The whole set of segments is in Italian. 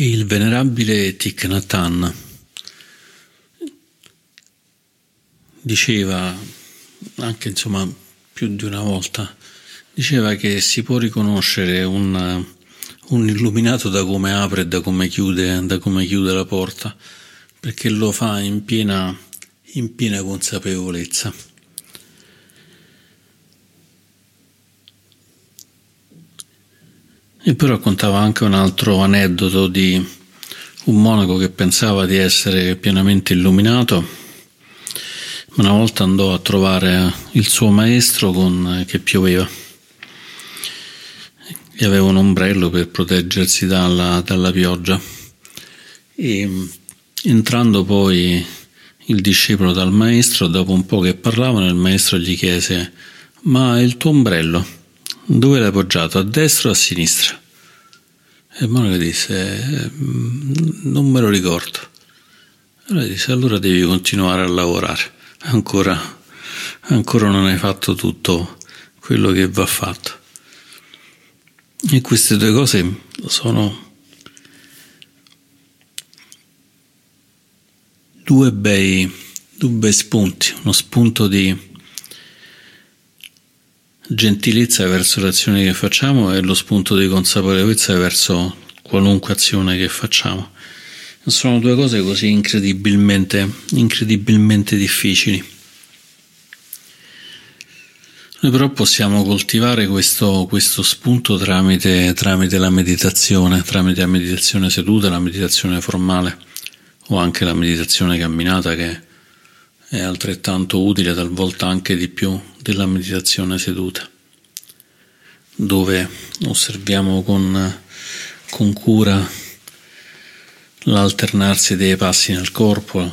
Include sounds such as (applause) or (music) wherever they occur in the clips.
Il venerabile Thich Nhat Hanh diceva, anche insomma più di una volta, diceva che si può riconoscere un, un illuminato da come apre e da come chiude, da come chiude la porta, perché lo fa in piena, in piena consapevolezza. E poi raccontava anche un altro aneddoto di un monaco che pensava di essere pienamente illuminato. Una volta andò a trovare il suo maestro con, che pioveva e aveva un ombrello per proteggersi dalla, dalla pioggia. E entrando poi il discepolo dal maestro, dopo un po' che parlavano, il maestro gli chiese: Ma il tuo ombrello? Dove l'hai appoggiato? A destra o a sinistra? E Monica disse, non me lo ricordo. Allora disse, allora devi continuare a lavorare, ancora, ancora non hai fatto tutto quello che va fatto. E queste due cose sono due bei, due bei spunti, uno spunto di gentilezza verso le azioni che facciamo e lo spunto di consapevolezza verso qualunque azione che facciamo. Sono due cose così incredibilmente, incredibilmente difficili. Noi però possiamo coltivare questo, questo spunto tramite, tramite la meditazione, tramite la meditazione seduta, la meditazione formale o anche la meditazione camminata che è altrettanto utile, talvolta anche di più della meditazione seduta, dove osserviamo con, con cura l'alternarsi dei passi nel corpo,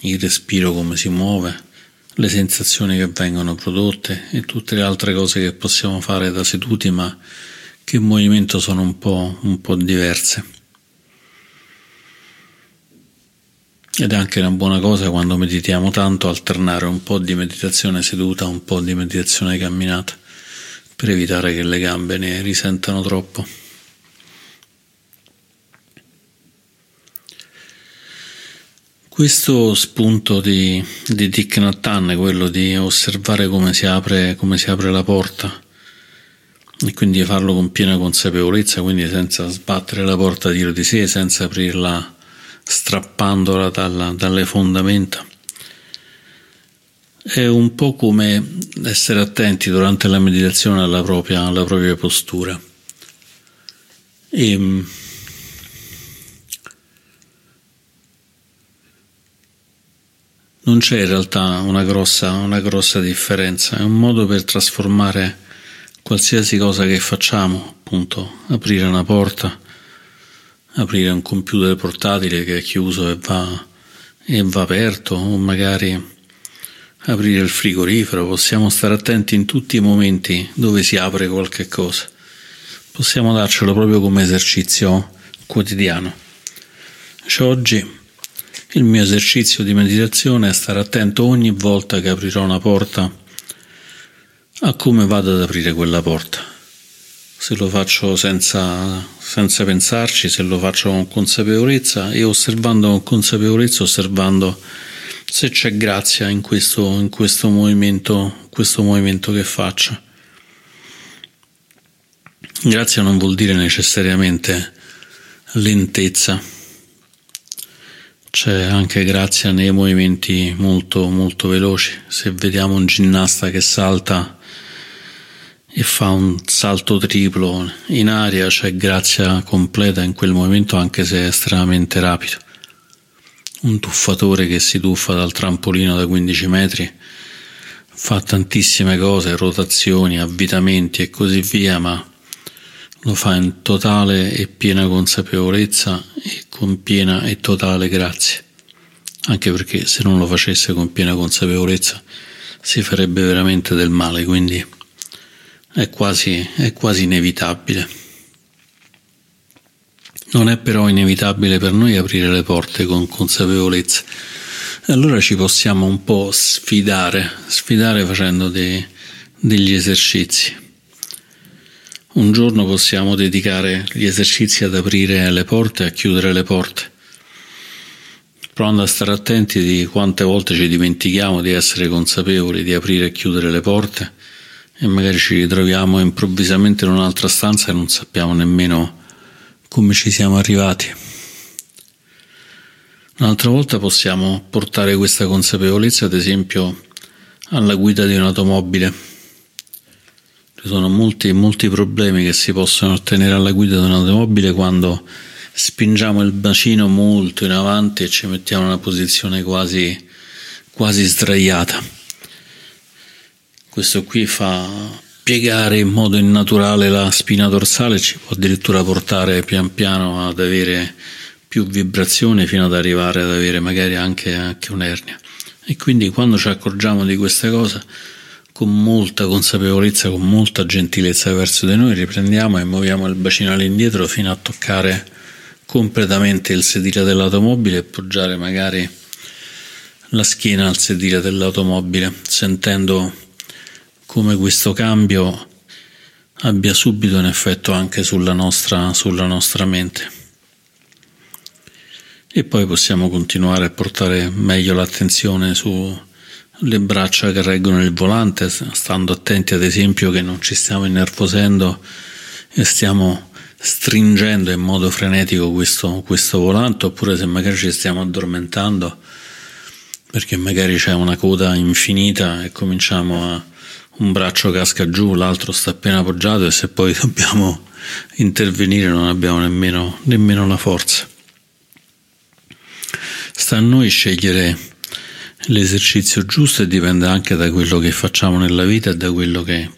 il respiro come si muove, le sensazioni che vengono prodotte e tutte le altre cose che possiamo fare da seduti ma che in movimento sono un po', un po diverse. Ed è anche una buona cosa quando meditiamo tanto alternare un po' di meditazione seduta, un po' di meditazione camminata, per evitare che le gambe ne risentano troppo. Questo spunto di, di Thich Nhat Hanh, quello di osservare come si, apre, come si apre la porta e quindi farlo con piena consapevolezza, quindi senza sbattere la porta dietro di sé, senza aprirla strappandola dalla, dalle fondamenta. È un po' come essere attenti durante la meditazione alla propria, alla propria postura. E, ehm, non c'è in realtà una grossa, una grossa differenza, è un modo per trasformare qualsiasi cosa che facciamo, appunto aprire una porta, aprire un computer portatile che è chiuso e va, e va aperto, o magari aprire il frigorifero, possiamo stare attenti in tutti i momenti dove si apre qualche cosa. Possiamo darcelo proprio come esercizio quotidiano. Cioè, oggi il mio esercizio di meditazione è stare attento ogni volta che aprirò una porta a come vado ad aprire quella porta se lo faccio senza, senza pensarci, se lo faccio con consapevolezza e osservando con consapevolezza, osservando se c'è grazia in questo, in questo, movimento, questo movimento che faccio. Grazia non vuol dire necessariamente lentezza, c'è anche grazia nei movimenti molto, molto veloci. Se vediamo un ginnasta che salta e fa un salto triplo in aria, c'è grazia completa in quel momento anche se è estremamente rapido. Un tuffatore che si tuffa dal trampolino da 15 metri fa tantissime cose, rotazioni, avvitamenti e così via, ma lo fa in totale e piena consapevolezza e con piena e totale grazia. Anche perché se non lo facesse con piena consapevolezza si farebbe veramente del male, quindi è quasi, è quasi inevitabile. Non è però inevitabile per noi aprire le porte con consapevolezza. Allora ci possiamo un po' sfidare, sfidare facendo dei, degli esercizi. Un giorno possiamo dedicare gli esercizi ad aprire le porte e a chiudere le porte, provando a stare attenti di quante volte ci dimentichiamo di essere consapevoli di aprire e chiudere le porte e magari ci ritroviamo improvvisamente in un'altra stanza e non sappiamo nemmeno come ci siamo arrivati. Un'altra volta possiamo portare questa consapevolezza, ad esempio, alla guida di un'automobile. Ci sono molti, molti problemi che si possono ottenere alla guida di un'automobile quando spingiamo il bacino molto in avanti e ci mettiamo in una posizione quasi, quasi sdraiata. Questo qui fa piegare in modo innaturale la spina dorsale, ci può addirittura portare pian piano ad avere più vibrazioni fino ad arrivare ad avere magari anche, anche un'ernia. E quindi quando ci accorgiamo di questa cosa, con molta consapevolezza, con molta gentilezza verso di noi, riprendiamo e muoviamo il bacino all'indietro fino a toccare completamente il sedile dell'automobile e poggiare magari la schiena al sedile dell'automobile, sentendo come questo cambio abbia subito un effetto anche sulla nostra, sulla nostra mente. E poi possiamo continuare a portare meglio l'attenzione sulle braccia che reggono il volante, stando attenti ad esempio che non ci stiamo innervosendo e stiamo stringendo in modo frenetico questo, questo volante, oppure se magari ci stiamo addormentando perché magari c'è una coda infinita e cominciamo a un braccio casca giù, l'altro sta appena appoggiato e se poi (laughs) dobbiamo intervenire non abbiamo nemmeno, nemmeno la forza. Sta a noi scegliere l'esercizio giusto e dipende anche da quello che facciamo nella vita e da quello che,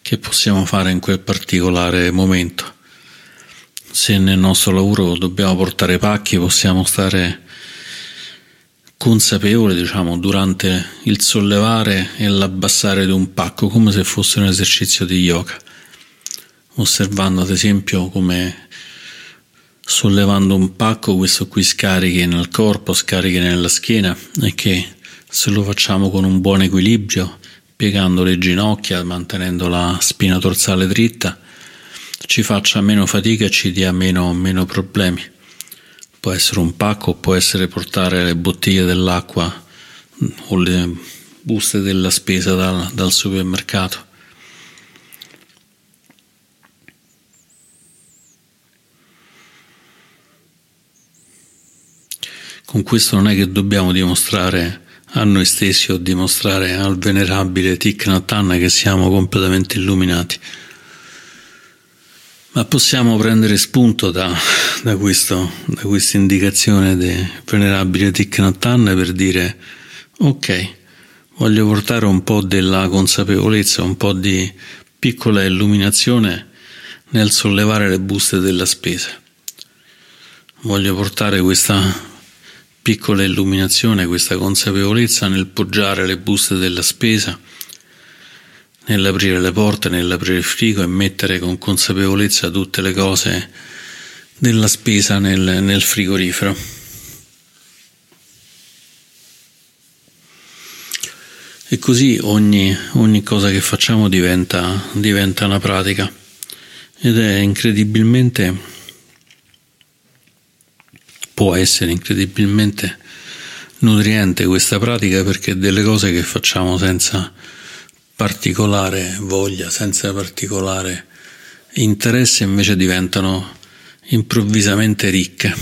che possiamo fare in quel particolare momento. Se nel nostro lavoro dobbiamo portare pacchi, possiamo stare consapevoli, diciamo, durante il sollevare e l'abbassare di un pacco, come se fosse un esercizio di yoga, osservando ad esempio come sollevando un pacco questo qui scarichi nel corpo, scarichi nella schiena e che se lo facciamo con un buon equilibrio, piegando le ginocchia, mantenendo la spina dorsale dritta, ci faccia meno fatica e ci dia meno, meno problemi. Può essere un pacco, può essere portare le bottiglie dell'acqua o le buste della spesa dal, dal supermercato. Con questo non è che dobbiamo dimostrare a noi stessi o dimostrare al venerabile Thich Nhat che siamo completamente illuminati, ma possiamo prendere spunto da, da, questo, da questa indicazione del venerabile Thich Nhat Hanh per dire ok, voglio portare un po' della consapevolezza, un po' di piccola illuminazione nel sollevare le buste della spesa. Voglio portare questa piccola illuminazione, questa consapevolezza nel poggiare le buste della spesa, nell'aprire le porte, nell'aprire il frigo e mettere con consapevolezza tutte le cose della spesa nel, nel frigorifero. E così ogni, ogni cosa che facciamo diventa, diventa una pratica ed è incredibilmente può essere incredibilmente nutriente questa pratica perché delle cose che facciamo senza particolare voglia, senza particolare interesse invece diventano improvvisamente ricche,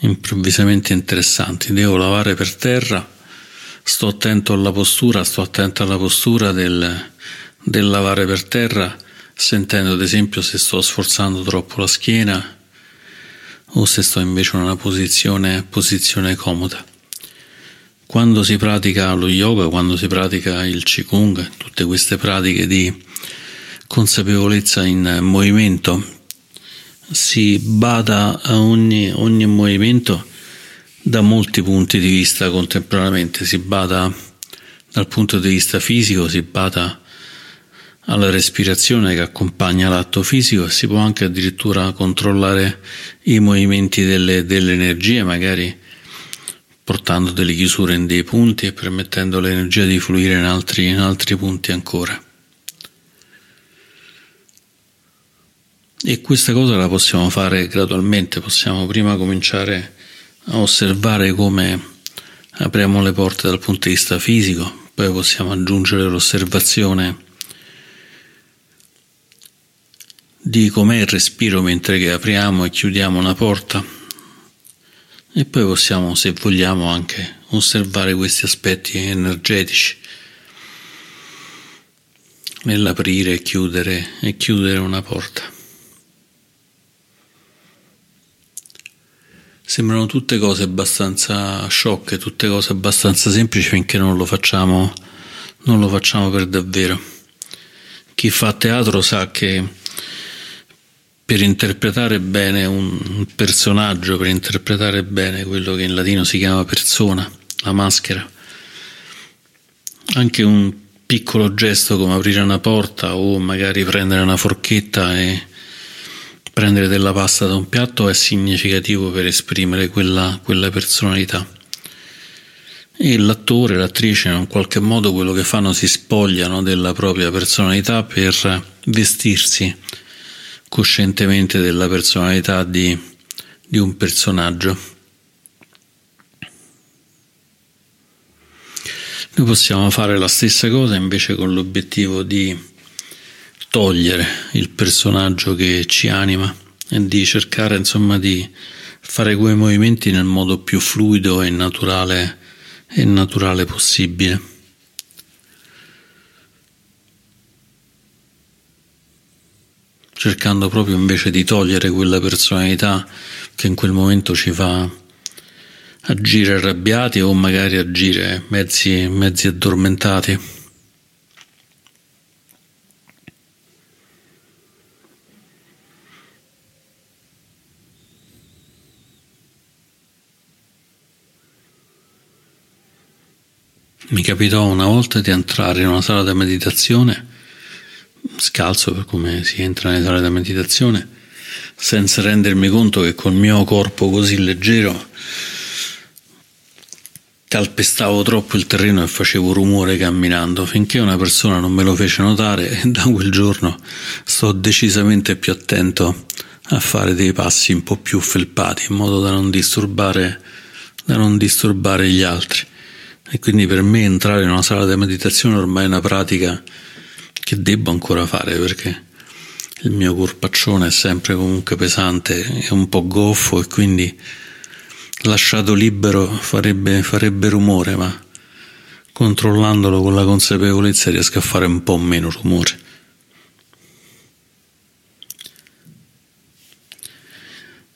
improvvisamente interessanti. Devo lavare per terra, sto attento alla postura, sto attento alla postura del, del lavare per terra, sentendo ad esempio se sto sforzando troppo la schiena o se sto invece in una posizione, posizione comoda. Quando si pratica lo yoga, quando si pratica il Qigong, tutte queste pratiche di consapevolezza in movimento, si bada a ogni, ogni movimento da molti punti di vista contemporaneamente, si bada dal punto di vista fisico, si bada alla respirazione che accompagna l'atto fisico e si può anche addirittura controllare i movimenti delle, delle energie, magari portando delle chiusure in dei punti e permettendo all'energia di fluire in altri, in altri punti ancora. E questa cosa la possiamo fare gradualmente, possiamo prima cominciare a osservare come apriamo le porte dal punto di vista fisico, poi possiamo aggiungere l'osservazione di com'è il respiro mentre che apriamo e chiudiamo una porta e poi possiamo, se vogliamo, anche osservare questi aspetti energetici nell'aprire e chiudere e chiudere una porta. Sembrano tutte cose abbastanza sciocche, tutte cose abbastanza semplici finché non lo facciamo, non lo facciamo per davvero. Chi fa teatro sa che per interpretare bene un personaggio, per interpretare bene quello che in latino si chiama persona, la maschera, anche un piccolo gesto come aprire una porta o magari prendere una forchetta e Prendere della pasta da un piatto è significativo per esprimere quella, quella personalità. E l'attore, l'attrice, in qualche modo quello che fanno si spogliano della propria personalità per vestirsi coscientemente della personalità di, di un personaggio. Noi possiamo fare la stessa cosa invece con l'obiettivo di togliere il personaggio che ci anima e di cercare insomma di fare quei movimenti nel modo più fluido e naturale, e naturale possibile. Cercando proprio invece di togliere quella personalità che in quel momento ci fa agire arrabbiati o magari agire mezzi, mezzi addormentati. Mi capitò una volta di entrare in una sala di meditazione, scalzo per come si entra nelle sale di meditazione, senza rendermi conto che col mio corpo così leggero calpestavo troppo il terreno e facevo rumore camminando, finché una persona non me lo fece notare e (laughs) da quel giorno sto decisamente più attento a fare dei passi un po' più felpati in modo da non disturbare, da non disturbare gli altri. E quindi per me entrare in una sala di meditazione ormai è una pratica che devo ancora fare perché il mio corpaccione è sempre comunque pesante e un po' goffo e quindi lasciato libero farebbe, farebbe rumore, ma controllandolo con la consapevolezza riesco a fare un po' meno rumore.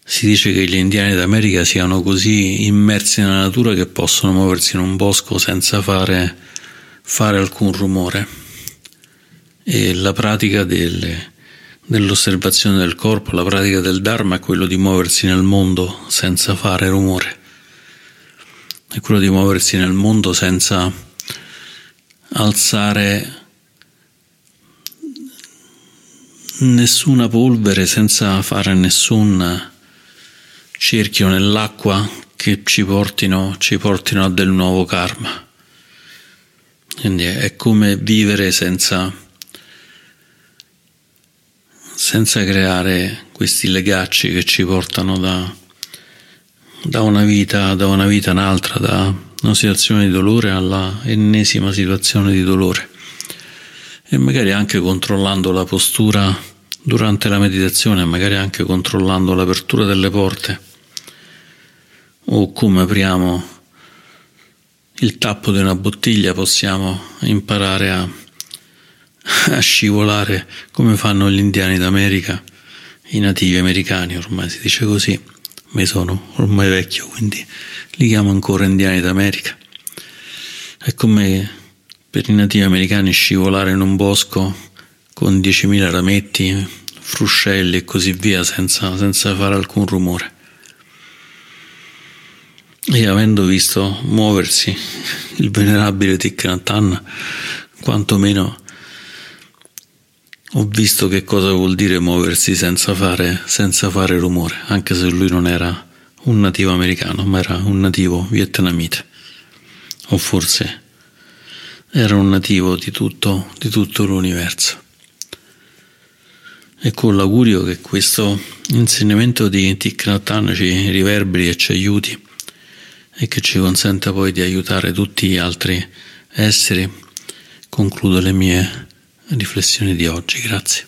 Si dice che gli indiani d'America siano così immersi nella natura che possono muoversi in un bosco senza fare, fare alcun rumore. E la pratica delle, dell'osservazione del corpo, la pratica del Dharma è quello di muoversi nel mondo senza fare rumore. È quello di muoversi nel mondo senza alzare nessuna polvere, senza fare nessun cerchio nell'acqua che ci portino, ci portino a del nuovo karma. Quindi è come vivere senza, senza creare questi legacci che ci portano da, da una vita, da una vita un'altra, da una situazione di dolore alla ennesima situazione di dolore. E magari anche controllando la postura durante la meditazione, magari anche controllando l'apertura delle porte o come apriamo il tappo di una bottiglia possiamo imparare a, a scivolare come fanno gli indiani d'America, i nativi americani, ormai si dice così, ma sono ormai vecchio, quindi li chiamo ancora indiani d'America. È come per i nativi americani scivolare in un bosco con 10.000 rametti, fruscelli e così via senza, senza fare alcun rumore. E avendo visto muoversi il venerabile Thich Nhat Hanh, quantomeno ho visto che cosa vuol dire muoversi senza fare, senza fare rumore, anche se lui non era un nativo americano, ma era un nativo vietnamita, o forse era un nativo di tutto, di tutto l'universo. e con l'augurio che questo insegnamento di Thich Nhat Hanh ci riverberi e ci aiuti e che ci consenta poi di aiutare tutti gli altri esseri, concludo le mie riflessioni di oggi. Grazie.